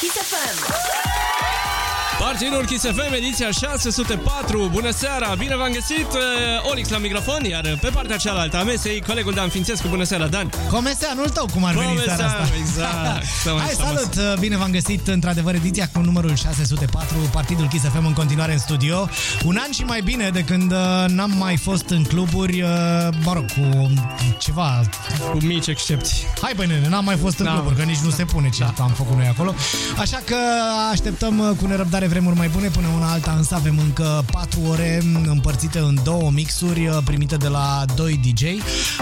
Kiss FM. Partidul Kiss FM, ediția 604. Bună seara, bine v-am găsit. uh, Olix la microfon, iar pe partea cealaltă a mesei, colegul Dan Fințescu. Bună seara, Dan. Comeseanul tău, cum ar veni Comeseanul, seara asta. exact. Să mai Hai, stăm salut! Bine v-am găsit, într-adevăr, ediția cu numărul 604, Partidul Kiss FM în continuare în studio. Un an și mai bine de când uh, n-am mai fost în cluburi, uh, mă rog, cu ceva... Cu mici excepții. Hai, băi, nene, n-am mai fost în Da. cluburi, că nici nu se pune ce Da. am făcut noi acolo. Așa că așteptăm uh, cu nerăbdare vremuri mai bune până una alta, însă avem încă 4 ore împărțite în două mixuri uh, primite de la 2 DJ.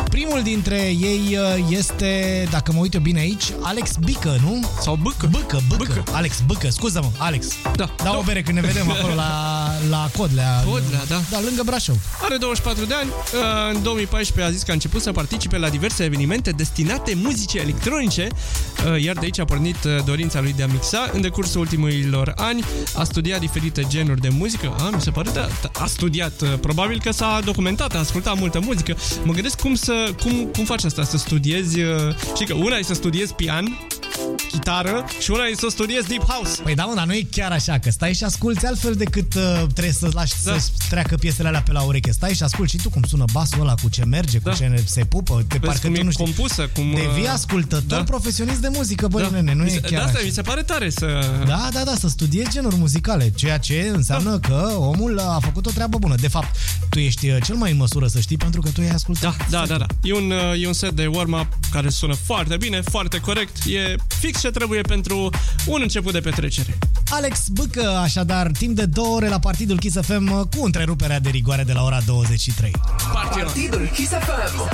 Primul dintre ei uh, este, dacă mă uit eu bine aici, Alex Bică, nu? Sau bâcă. Bâcă, bâcă. Bâcă. Alex, bâcă, scuză-mă, Alex. Da. Da, o bere când ne vedem acolo la, la Codlea. Codlea, da. Da, lângă Brașov. Are 24 de ani. uh, În 2014 a zis că a început să participe la diverse evenimente destinate muzicii electronice, uh, iar de aici a pornit uh, dorința lui de a mixa. În decursul ultimilor ani a studiat diferite genuri de muzică. A, mi se pare, da, da, a studiat. uh, Probabil că s-a documentat, a ascultat multă muzică. Mă gândesc cum să cum, cum faci asta, să studiezi. uh, Și că una e să studiezi pian, chitară și una e să studiezi deep house. Păi da, mă, dar nu e chiar așa, că stai și asculti altfel decât uh, trebuie să lași Da. da. să treacă piesele alea pe la ureche. Stai și asculti și tu cum sună basul ăla, cu ce merge, Da. cu ce se pupă, de Vezi parcă cum tu e nu știi. compusă, cum... uh, Devii ascultător da. profesionist de muzică, băi, nene, nu Mi e se- chiar De asta așa. mi se pare tare să... Da, da, da, să studiezi genuri muzicale, ceea ce înseamnă că omul a făcut o treabă bună. De fapt, tu ești uh, cel mai în măsură să știi pentru că tu ai ascultat. Da, da, da, da. E un, uh, e un set de warm-up care sună foarte bine, foarte corect. E fix ce trebuie pentru un început de petrecere. Alex Bâcă, așadar, timp de două ore la Partidul Kiss FM uh, cu întreruperea de rigoare de la ora 23. Partidul Kiss FM.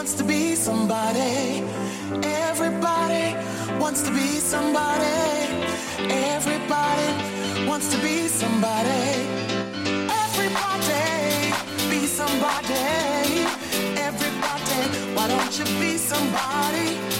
Wants to be somebody. Everybody wants to be somebody. Everybody wants to be somebody. Everybody be somebody. Everybody, why don't you be somebody?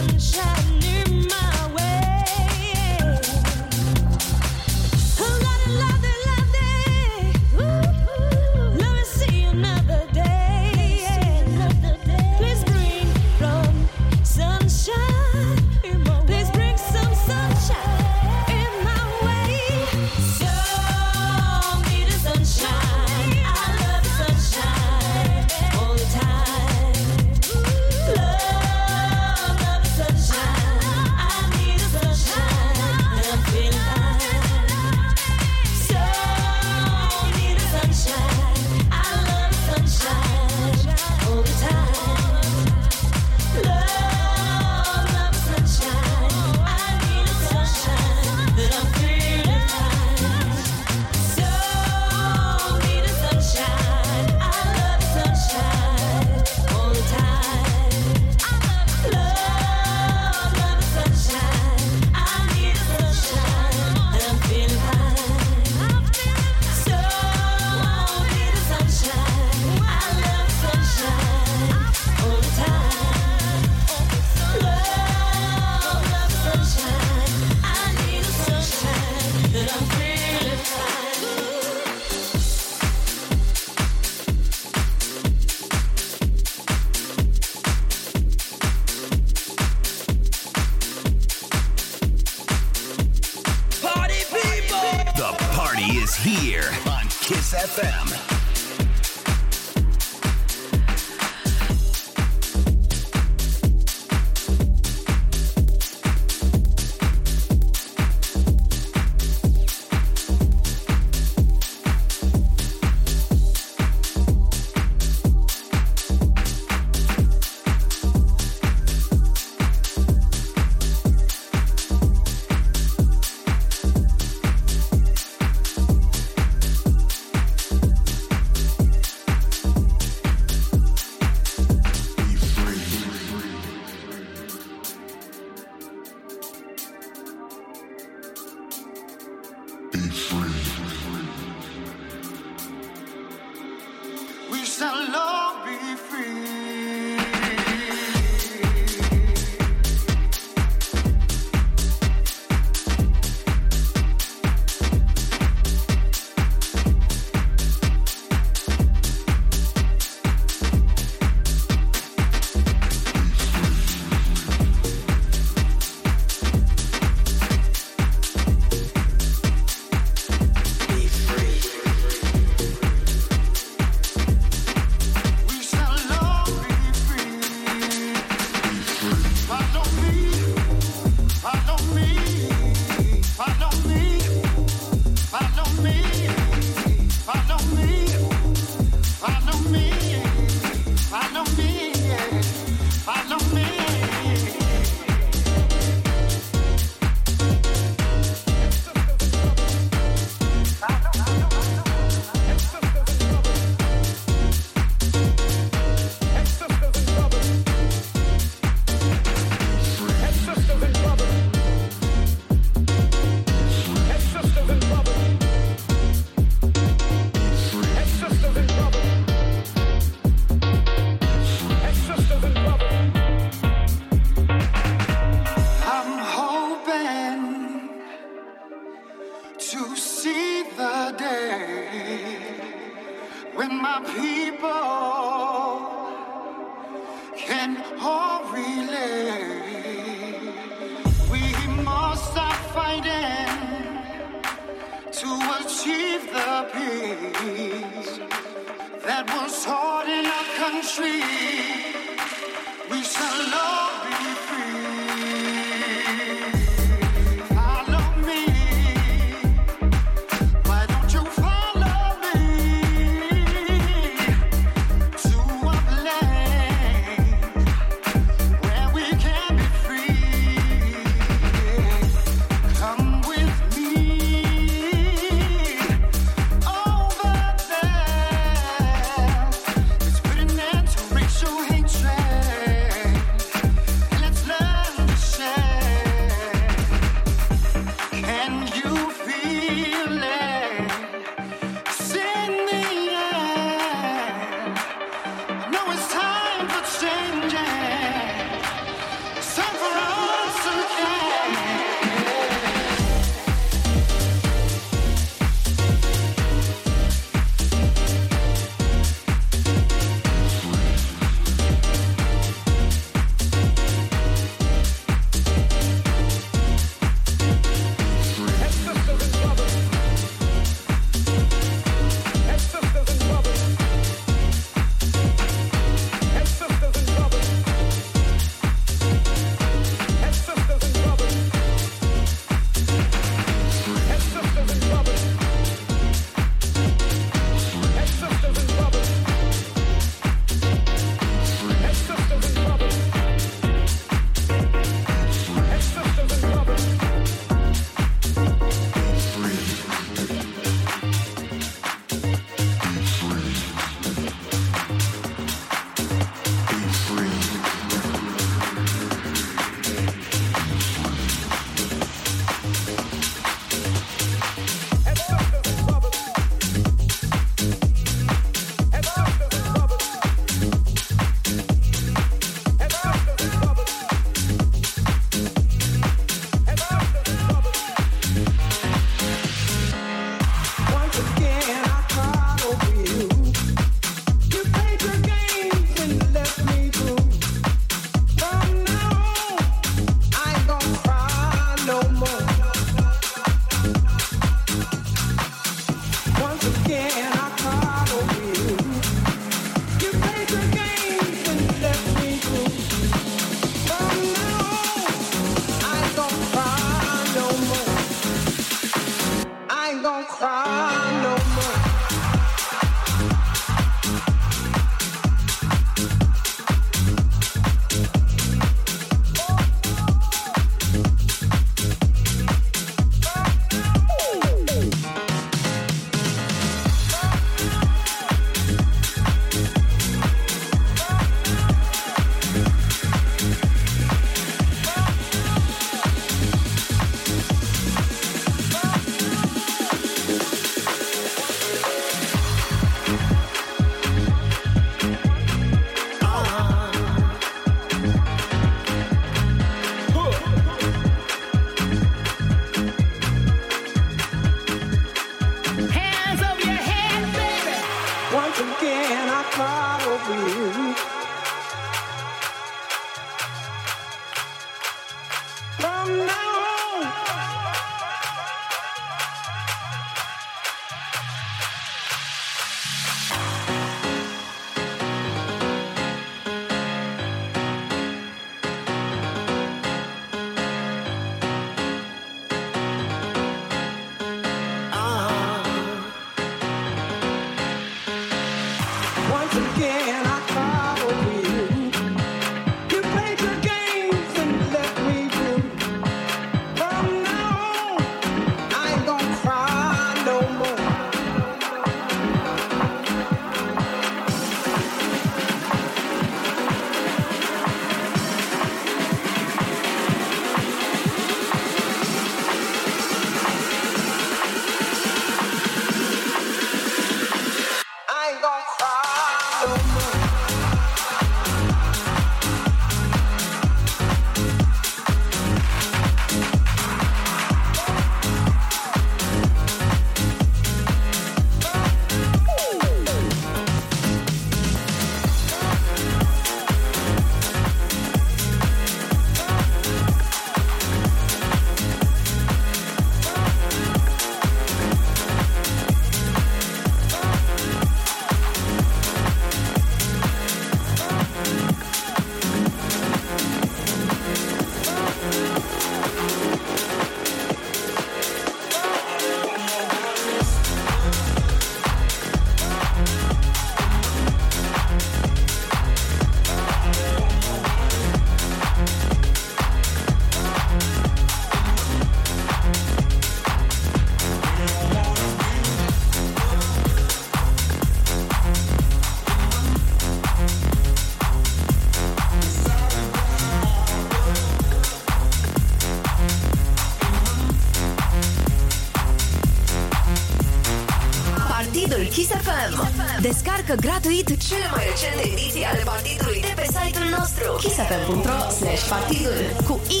Descarcă gratuit cele mai recente ediții ale partidului de pe site-ul nostru kissfm.ro partidul cu Y.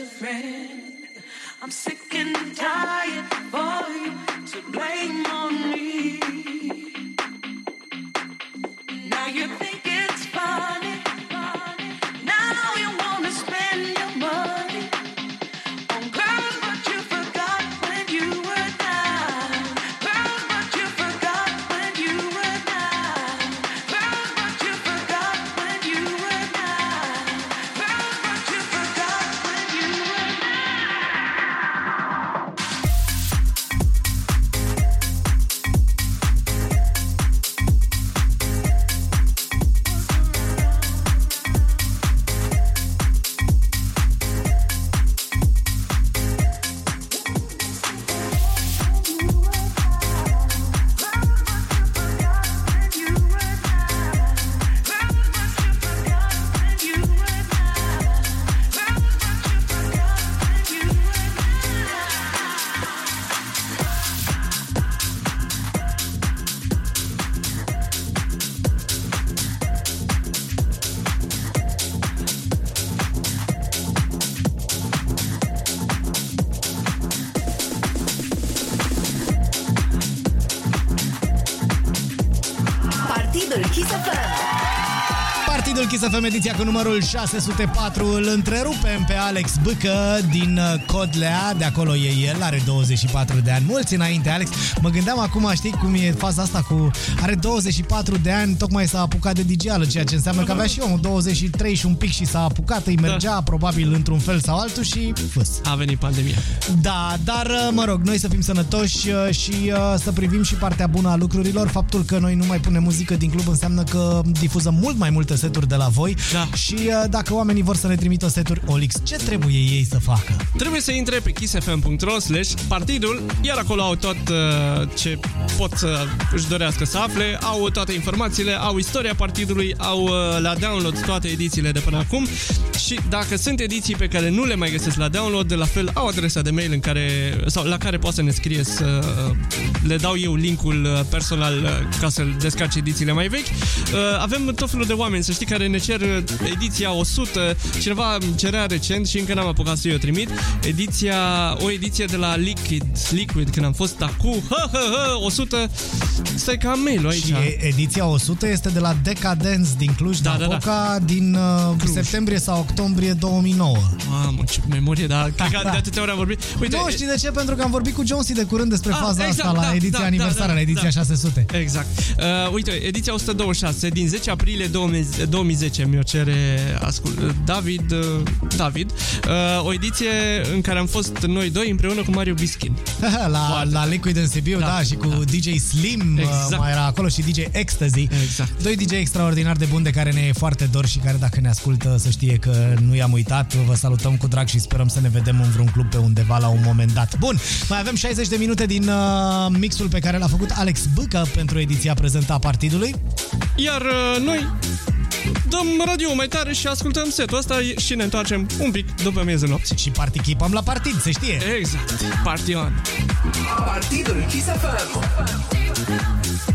to friends. FM ediția cu numărul 604 îl întrerupem pe Alex Bâcă din uh, Codlea, de acolo e el, are 24 de ani, mulți înainte Alex. Mă gândeam acum, știi cum e faza asta cu are 24 de ani, tocmai s-a apucat de digială, ceea ce înseamnă că avea și omul 23 și un pic și s-a apucat, îi mergea da. probabil într-un fel sau altul și fâs. A venit pandemia. Da, dar uh, mă rog, noi să fim sănătoși uh, și uh, să privim și partea bună a lucrurilor. Faptul că noi nu mai punem muzică din club înseamnă că difuzăm mult mai multe seturi de la voi Da. și uh, dacă oamenii vor să ne trimită seturi Olix, ce trebuie ei să facă? Trebuie să intre pe kissfm.ro slash partidul, iar acolo au tot uh, ce pot să își dorească să afle, au toate informațiile, au istoria partidului, au uh, la download toate edițiile de până acum și dacă sunt ediții pe care nu le mai găsesc la download, de la fel au adresa de mail în care, sau la care poate să ne scrie să uh, le dau eu linkul uh, personal uh, ca să descarce edițiile mai vechi. Uh, Avem tot felul de oameni, să știi, care ne cer uh, ediția 100, cineva îmi cerea recent și încă n-am apucat să-i o trimit, ediția, o ediție de la Liquid, Liquid, când am fost acum, hă, hă, hă, 100, stai că am mail aici. Și e- ediția 100 este de la Decadence din Cluj, Da, da, da, da. Napoca, din uh, Cluj. septembrie sau octombrie 2009. Mamă, ce memorie, dar cred că de atâtea ori am vorbit. Uite, nu, știi de ce? Pentru că am vorbit cu Jonesy de curând despre Ah, faza exact, asta la da, ediția da, aniversară, da, la ediția da. 600. Exact. Uh, uite, ediția 126 din 10 aprilie 2000 2010 mi-o cere ascult, David, uh, David. Uh, o ediție în care am fost noi doi împreună cu Mario Biskin. la, Foarte. la Liquid în Sibiu, da, Da, da și cu da. DJ Slim Exact. uh, mai era acolo și DJ Ecstasy. Exact. Doi DJ extraordinar de buni de care ne e foarte dor și care dacă ne ascultă să știe că nu i-am uitat. Vă salutăm cu drag și sperăm să ne vedem în vreun club pe undeva la un moment dat. Bun, mai avem 60 de minute din uh, mixul pe care l-a făcut Alex Bâcă pentru ediția prezentă a partidului. Iar uh, noi dăm radio mai tare și ascultăm setul ăsta și ne întoarcem un pic după miezul nopții. Și participăm la partid, se știe. Exact. Party on. Partidul Kiss FM.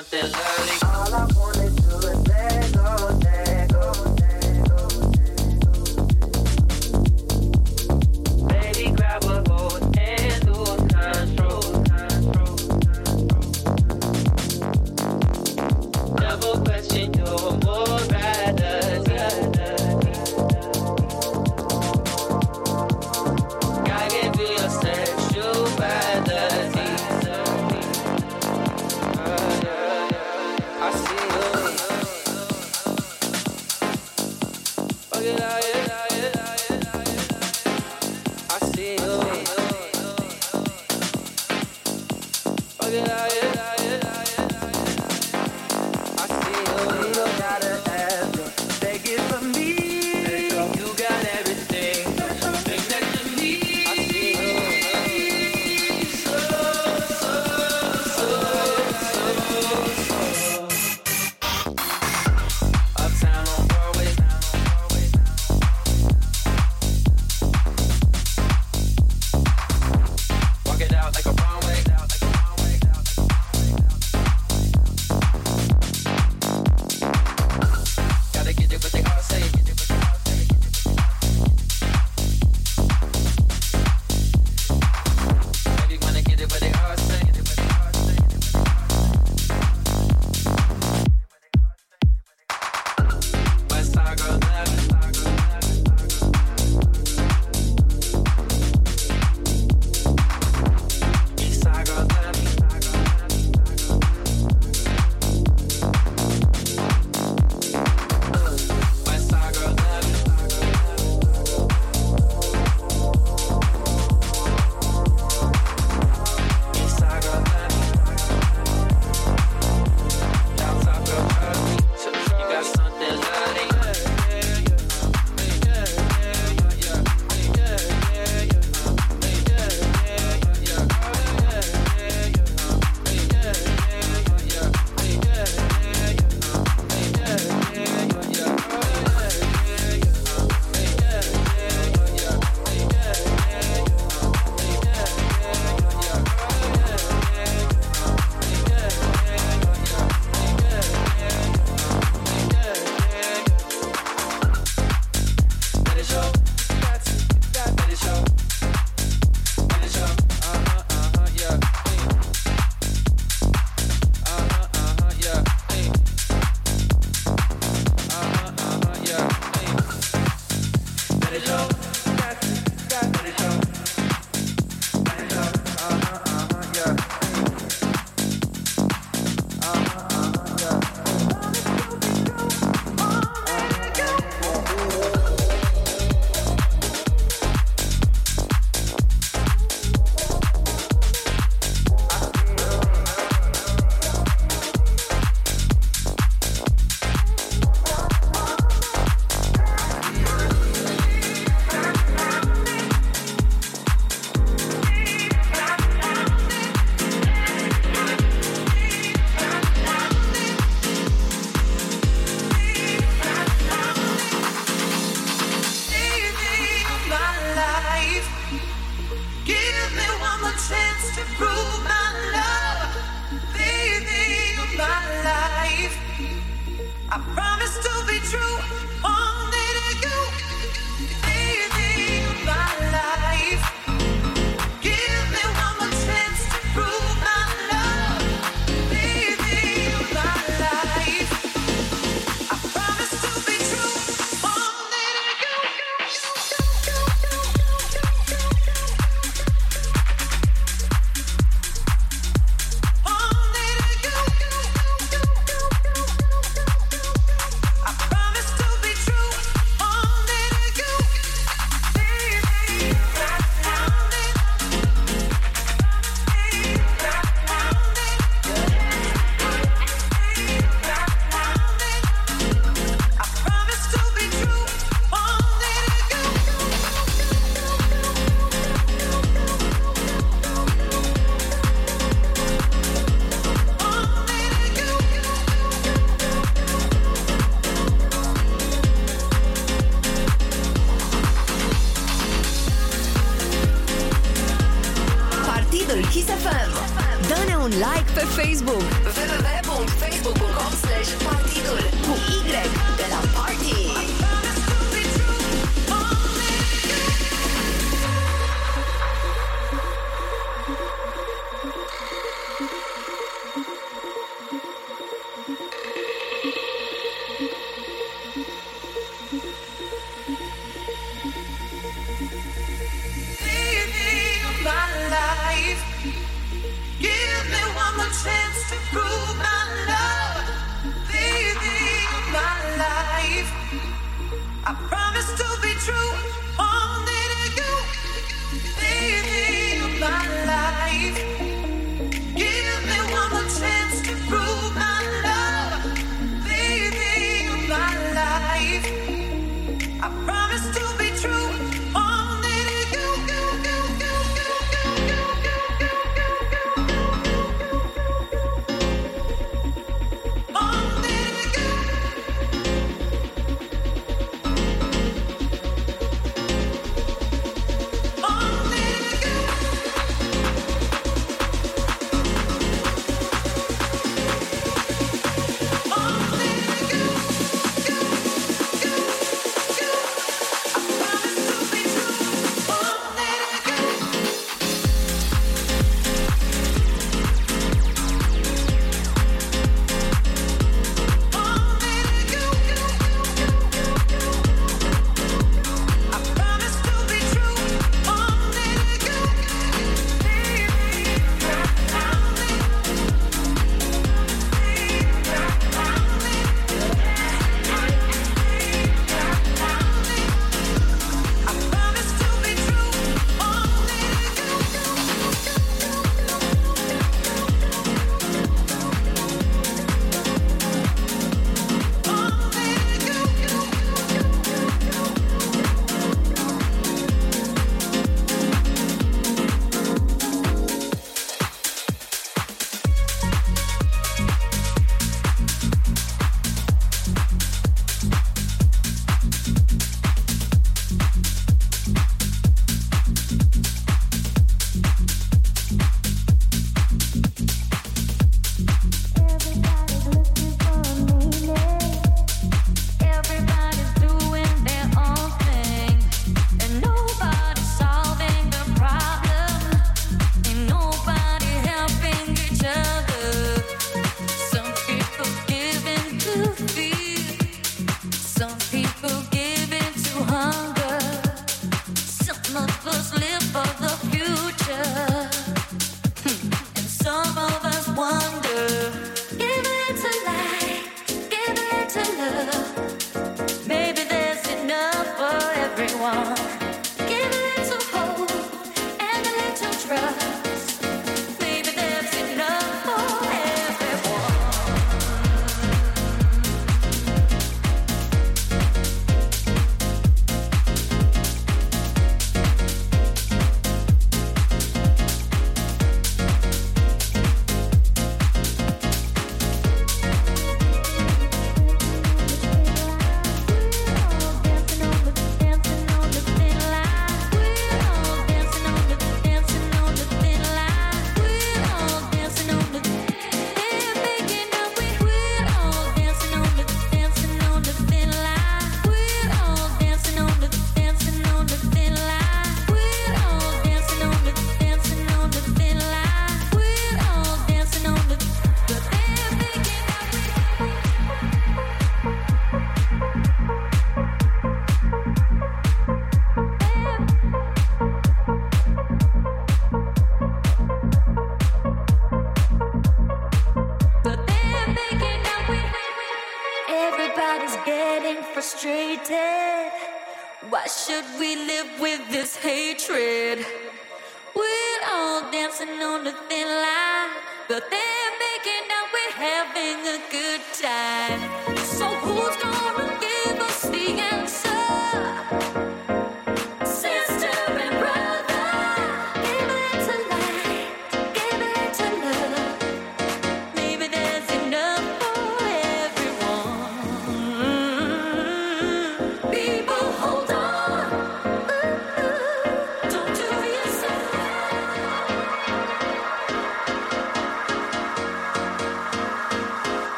no te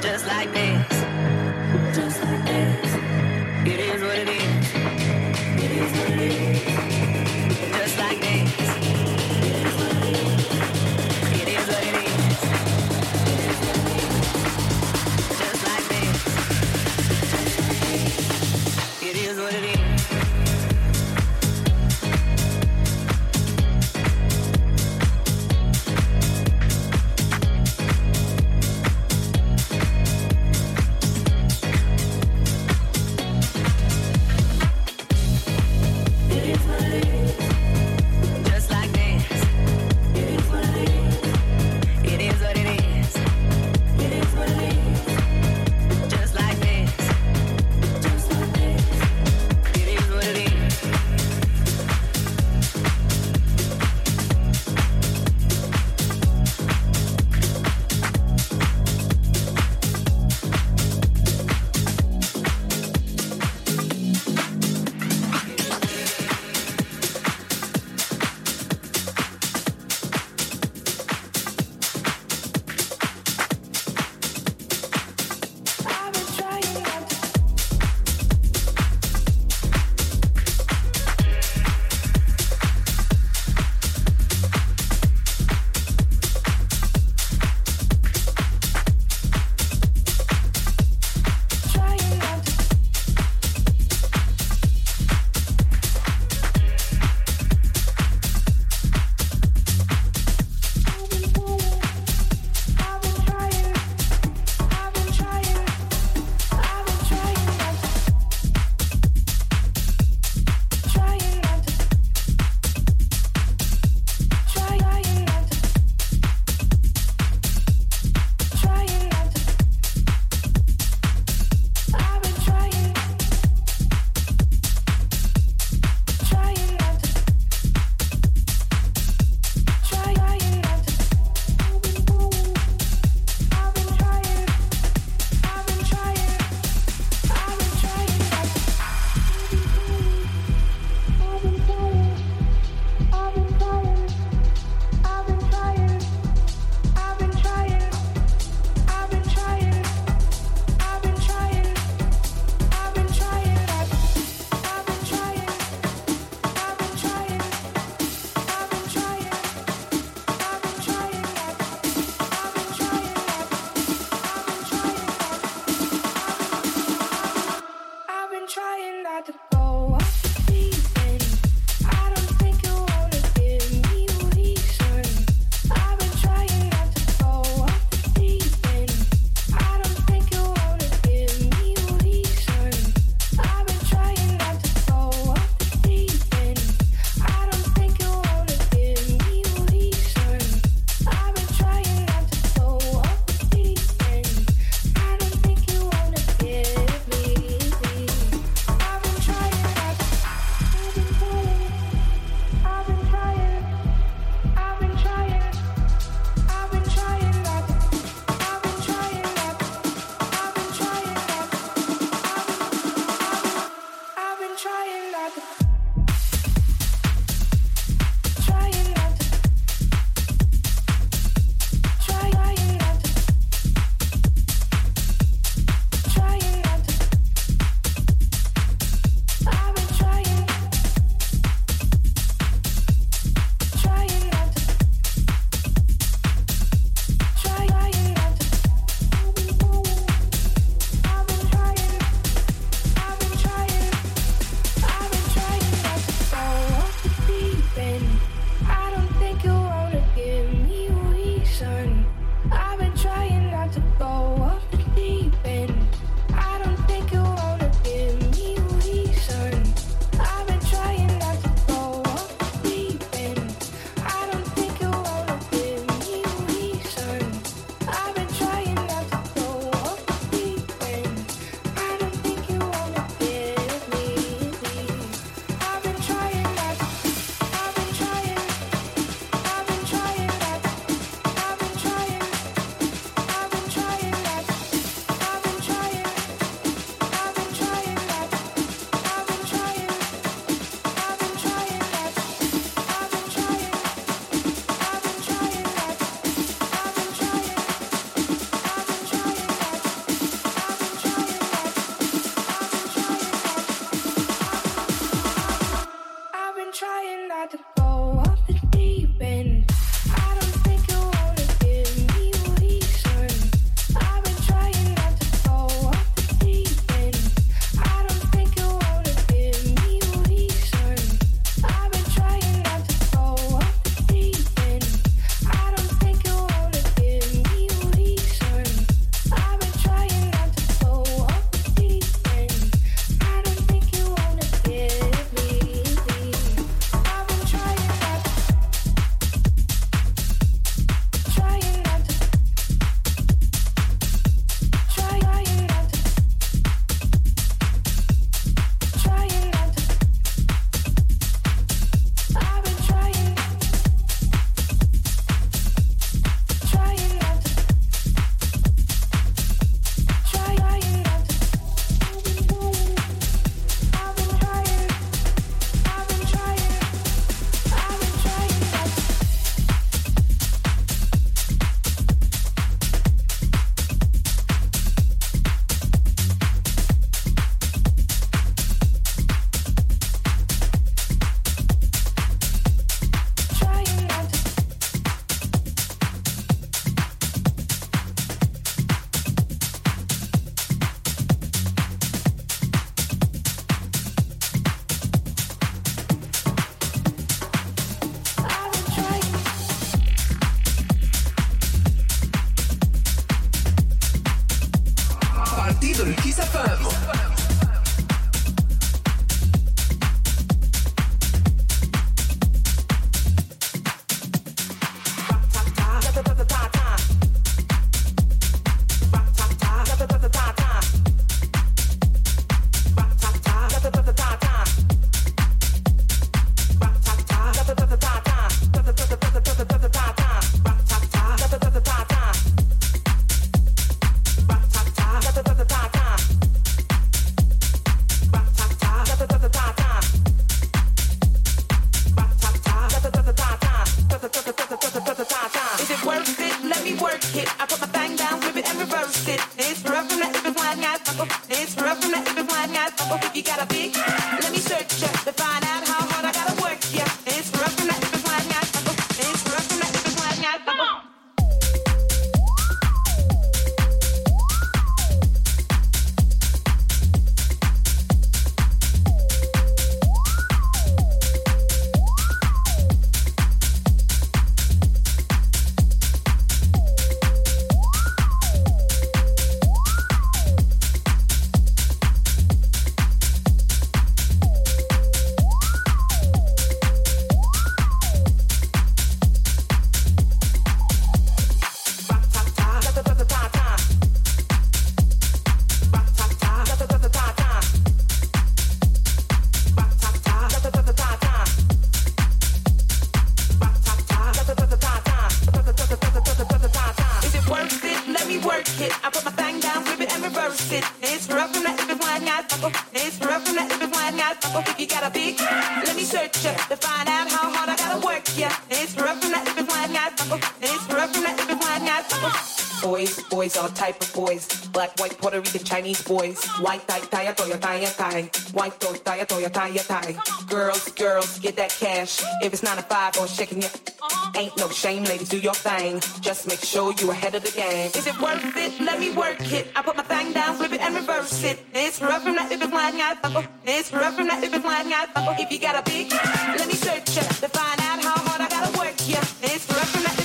just like this. Boys, boys, all type of boys. Black, white, Puerto Rican, Chinese boys. White tie, tie, toya, tie, tie. White toy, tie, toya, tie, tie. Girls, girls, get that cash. If it's nine to five or shaking your ain't no shame, ladies, do your thing. Just make sure you ahead of the game. Is it worth it? Let me work it. I put my thing down, flip it and reverse it. It's rough from that if it's wide, guys. It's rough from that if it's wide, guys. If you got a big, let me search ya to find out how hard I gotta work ya. It's rough from that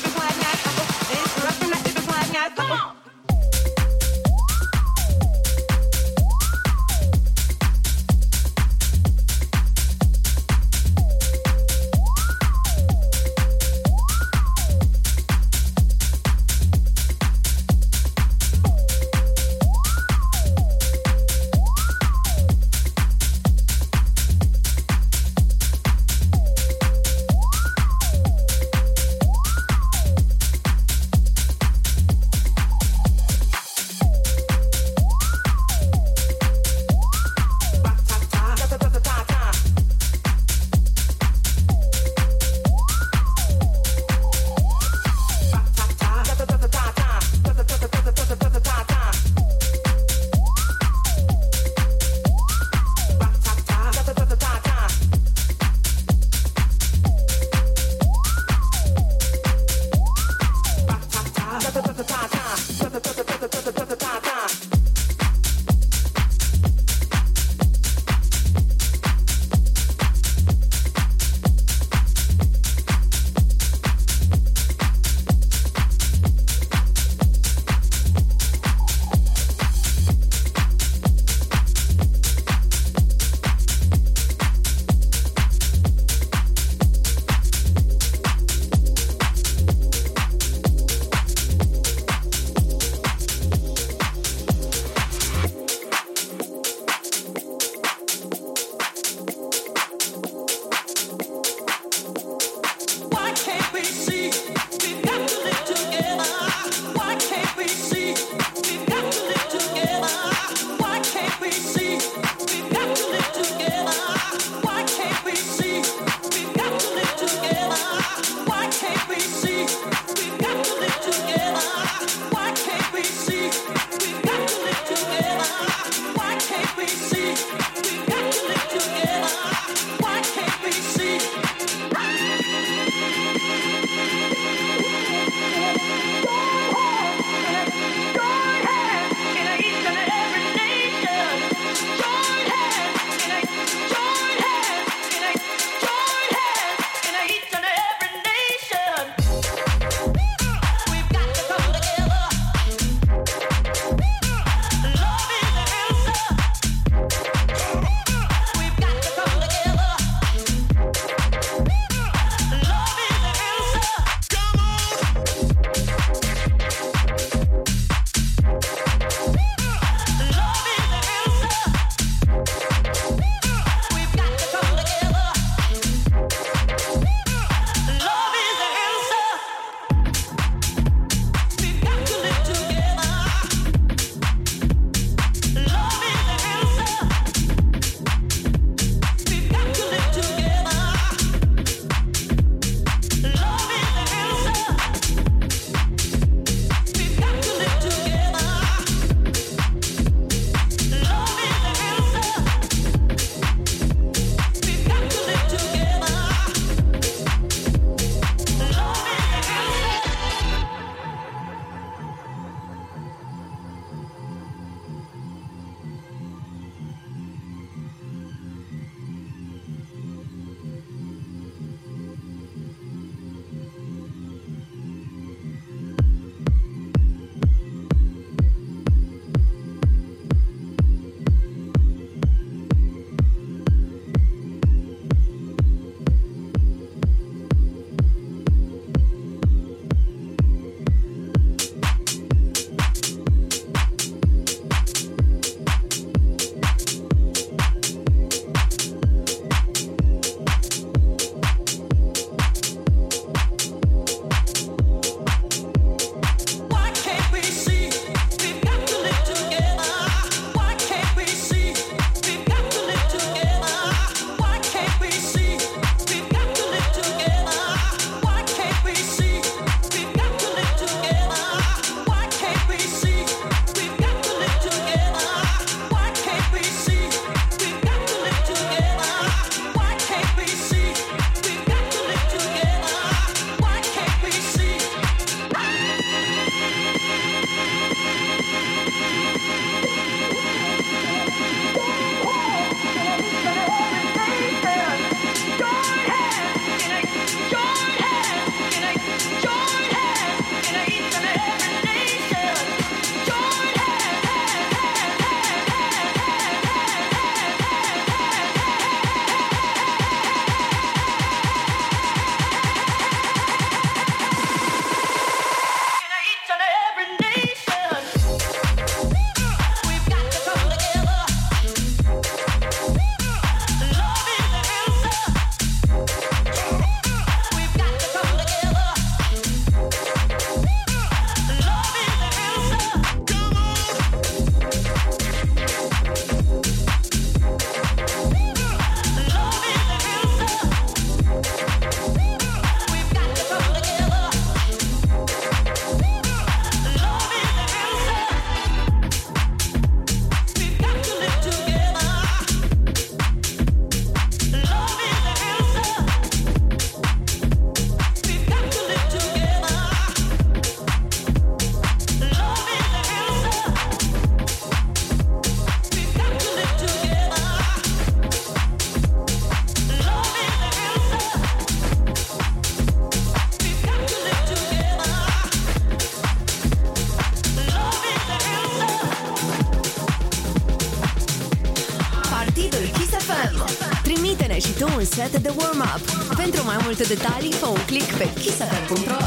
jumătate de warm-up. Pentru mai multe detalii, fă un click pe kissafm.ro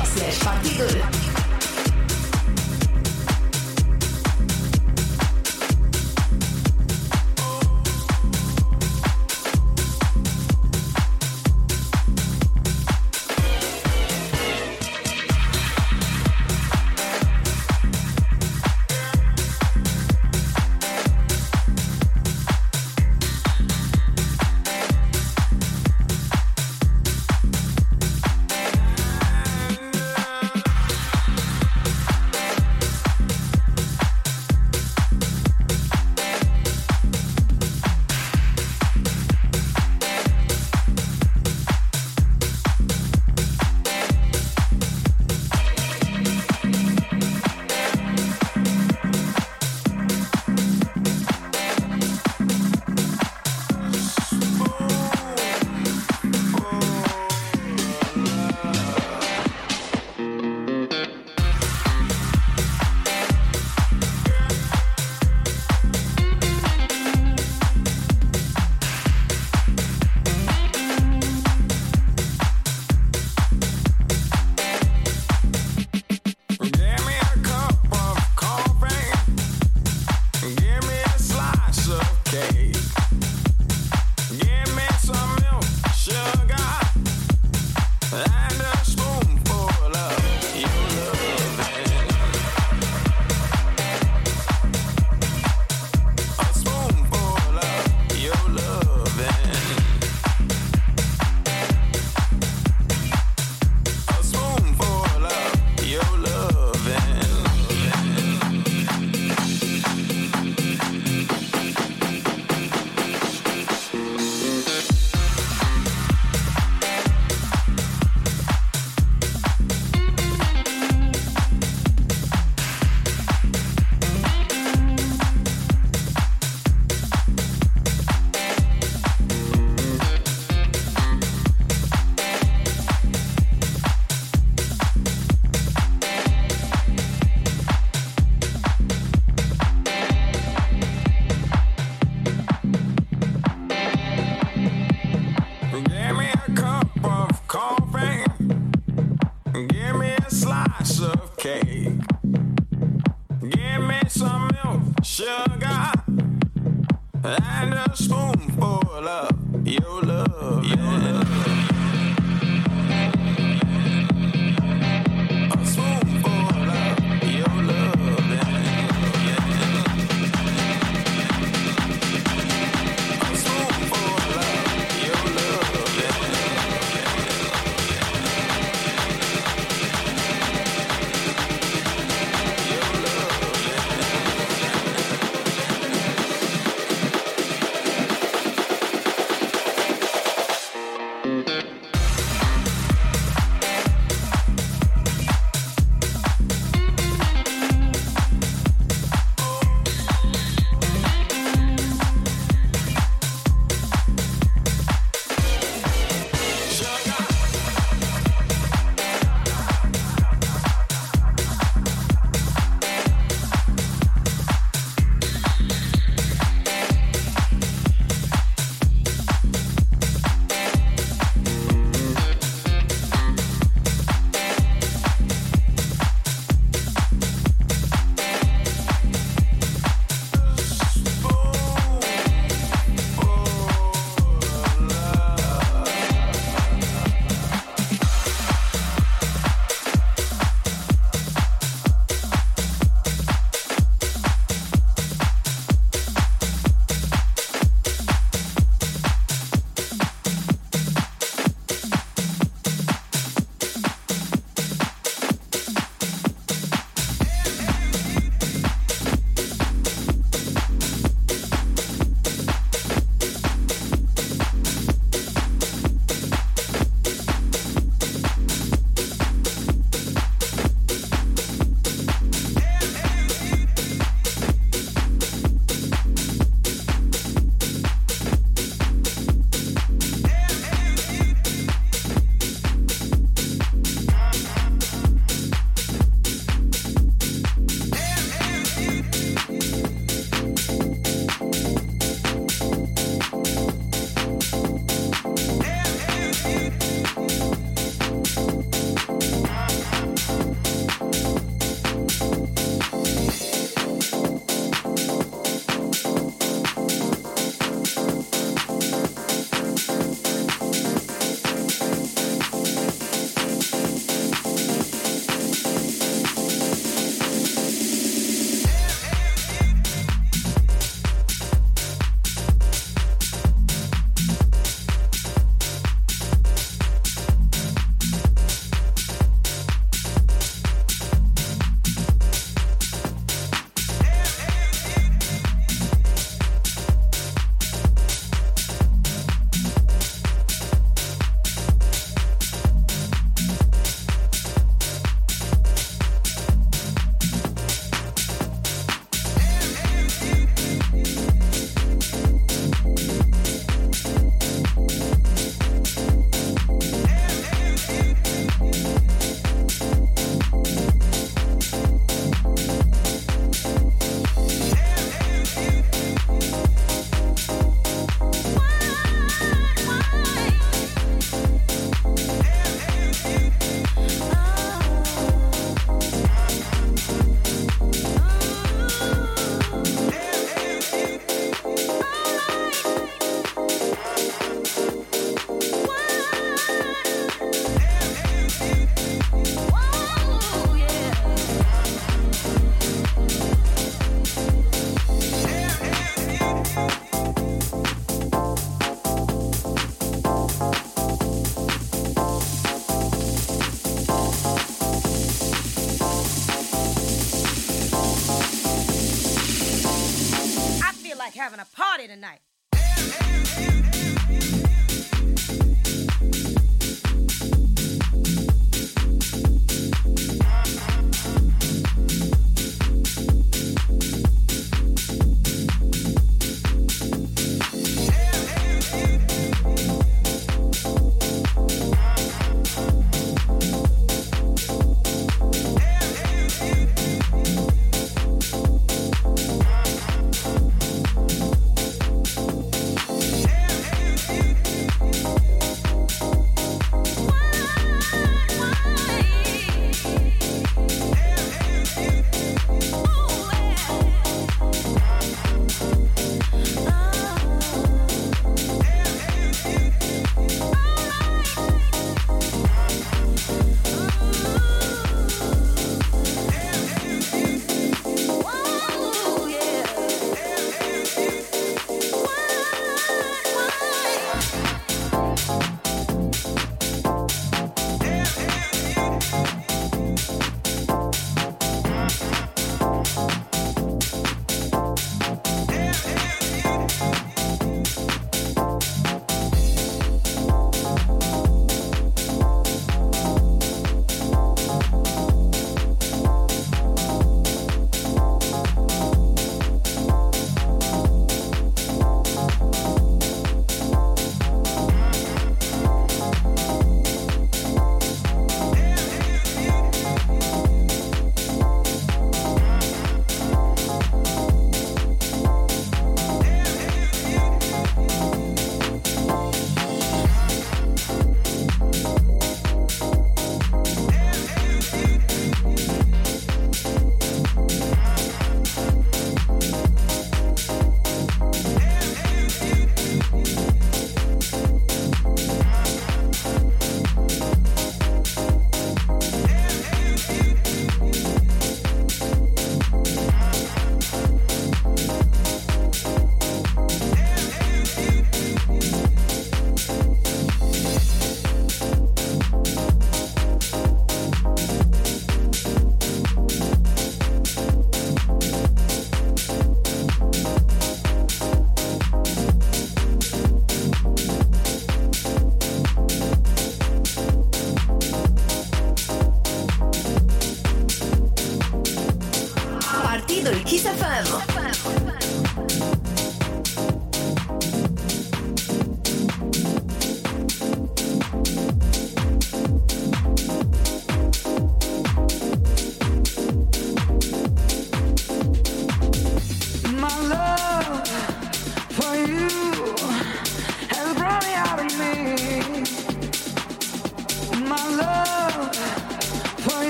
partidul.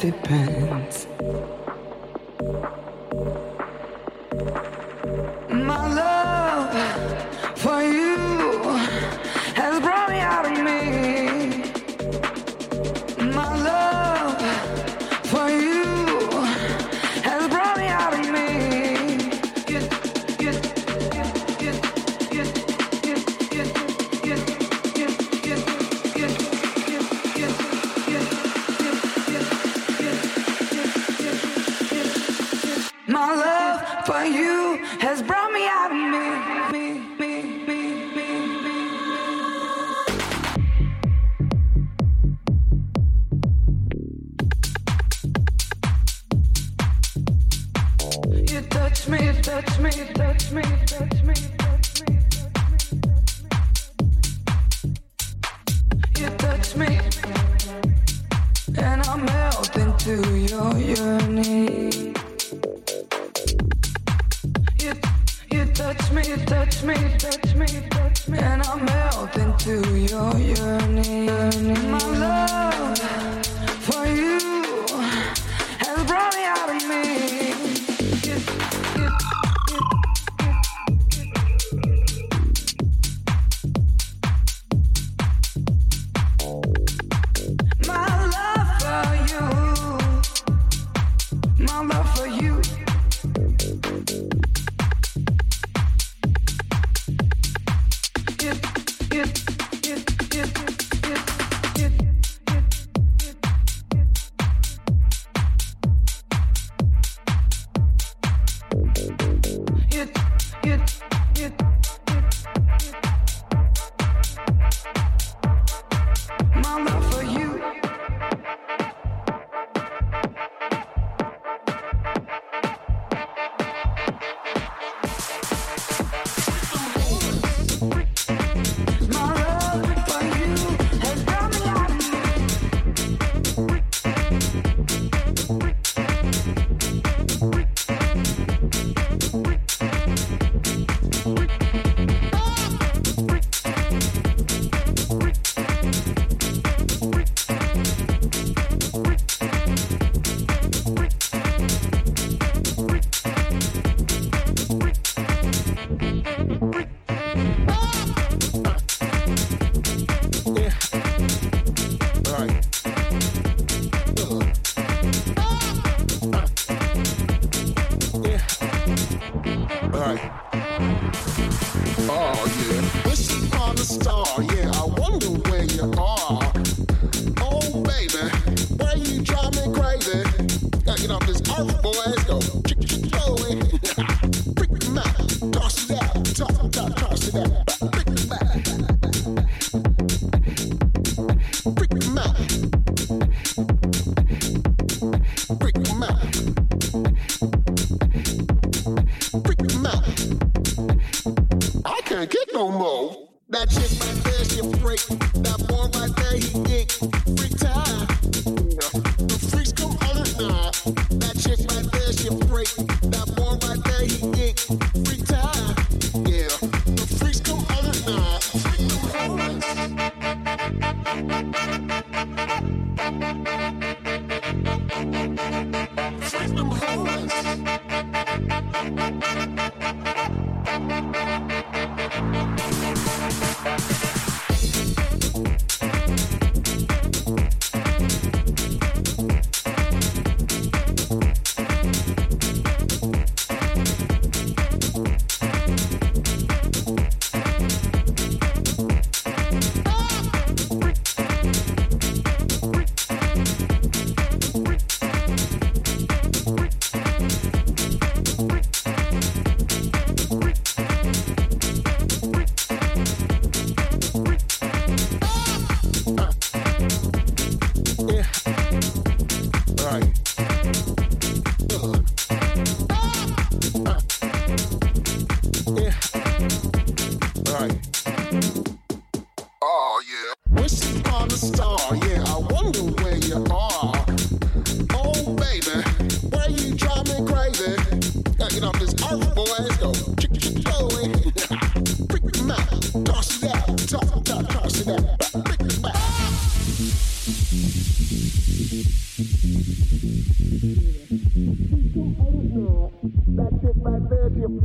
Depends. Touch me, touch me, and I melt into your yearning. My love.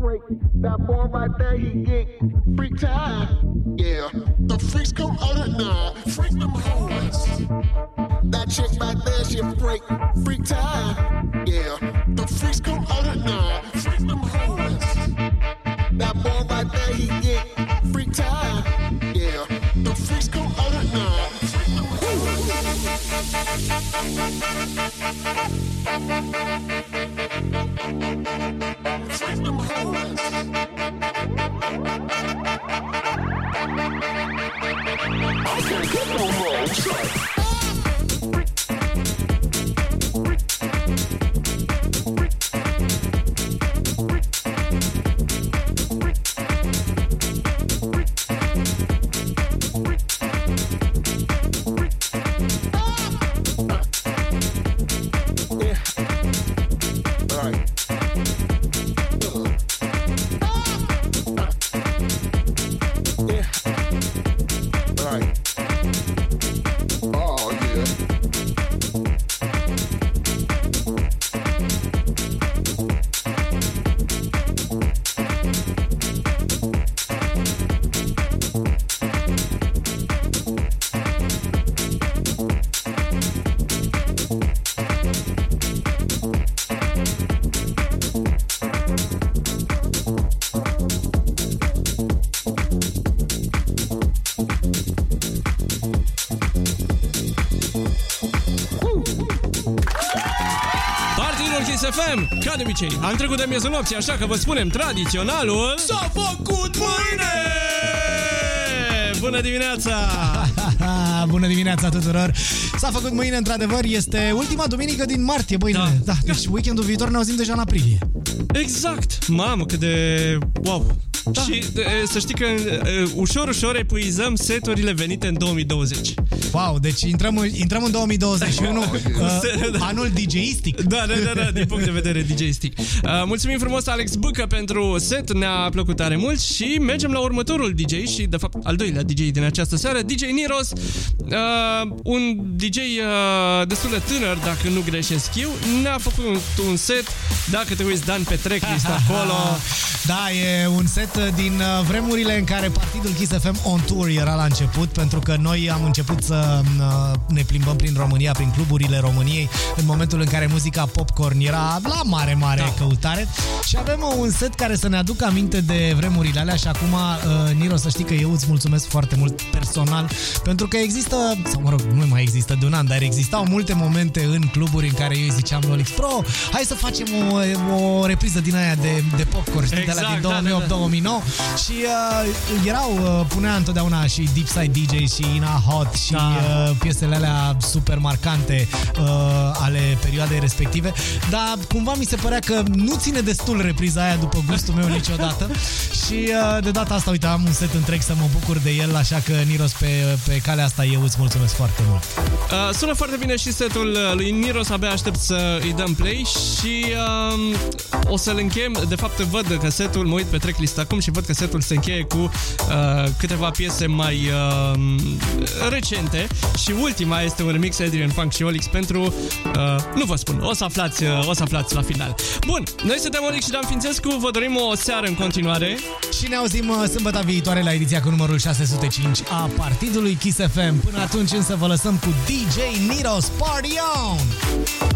break. That boy right there, he get freak time. Yeah, the freaks come out at night, Freak them hoes. That chick right there, she a freak. Freak time. Yeah, the freaks come out at night, Freak them hoes. That boy right there, he get freak time. Yeah, the freaks come out at night, Freak them hoes. De obicei. Am trecut de miezul nopții, așa că vă spunem tradiționalul... S-a făcut mâine! Bună dimineața! Bună dimineața tuturor! S-a făcut mâine, într-adevăr, este ultima duminică din martie, băi, da. da. Deci weekendul viitor ne auzim deja în aprilie. Exact! Mamă, cât de... Wow! Da. Și e, să știi că e, ușor, ușor epuizăm seturile venite în 2020. Wow, deci intrăm, în- intrăm în 2021, uh, Da. anul DJ-istic. Da, da, da, da, din punct de vedere DJ-istic. Uh, mulțumim frumos, Alex Bâcă, pentru set, ne-a plăcut tare mult și mergem la următorul DJ și, de fapt, al doilea DJ din această seară, DJ Niros, uh, un DJ uh, destul de tânăr, dacă nu greșesc eu, ne-a făcut un, un set, dacă te uiți, Dan pe tracklist acolo. Da, e un set din uh, vremurile în care partidul Kiss FM On Tour era la început, pentru că noi am început să uh, ne plimbăm prin România, prin cluburile României, în momentul în care muzica popcorn era la mare, mare da. căutare. Și avem uh, un set care să ne aducă aminte de vremurile alea și acum, uh, Niro, să știi că eu îți mulțumesc foarte mult personal, pentru că există, sau mă rog, nu mai există de un an, dar existau multe momente în cluburi în care eu îi ziceam lui Olix, bro, hai să facem o, o repriză din aia de, de popcorn, știi, Exact, de la din da, da, da. 2008-2009 și uh, erau, uh, punea întotdeauna și Deep Side DJ și Ina Hot și Da. uh, piesele alea super marcante uh, ale perioadei respective, dar cumva mi se părea că nu ține destul repriza aia după gustul meu niciodată și uh, de data asta, uite, am un set întreg să mă bucur de el, așa că Niros pe, pe calea asta eu îți mulțumesc foarte mult. Uh, sună foarte bine și setul uh, lui Niros, abia aștept să îi dăm play și uh, o să-l închem. De fapt, văd că setul, mă uit pe tracklist acum și văd că setul se încheie cu uh, câteva piese mai uh, recente și ultima este un remix Adrian Funk și Olix pentru, uh, nu vă spun, o să aflați, uh, o să aflați la final. Bun, noi suntem Olix și Dan Fințescu, vă dorim o seară în continuare. Și ne auzim uh, sâmbătă viitoare la ediția cu numărul 605 a Partidului Kiss FM. Până atunci însă vă lăsăm cu DJ Niros Party On!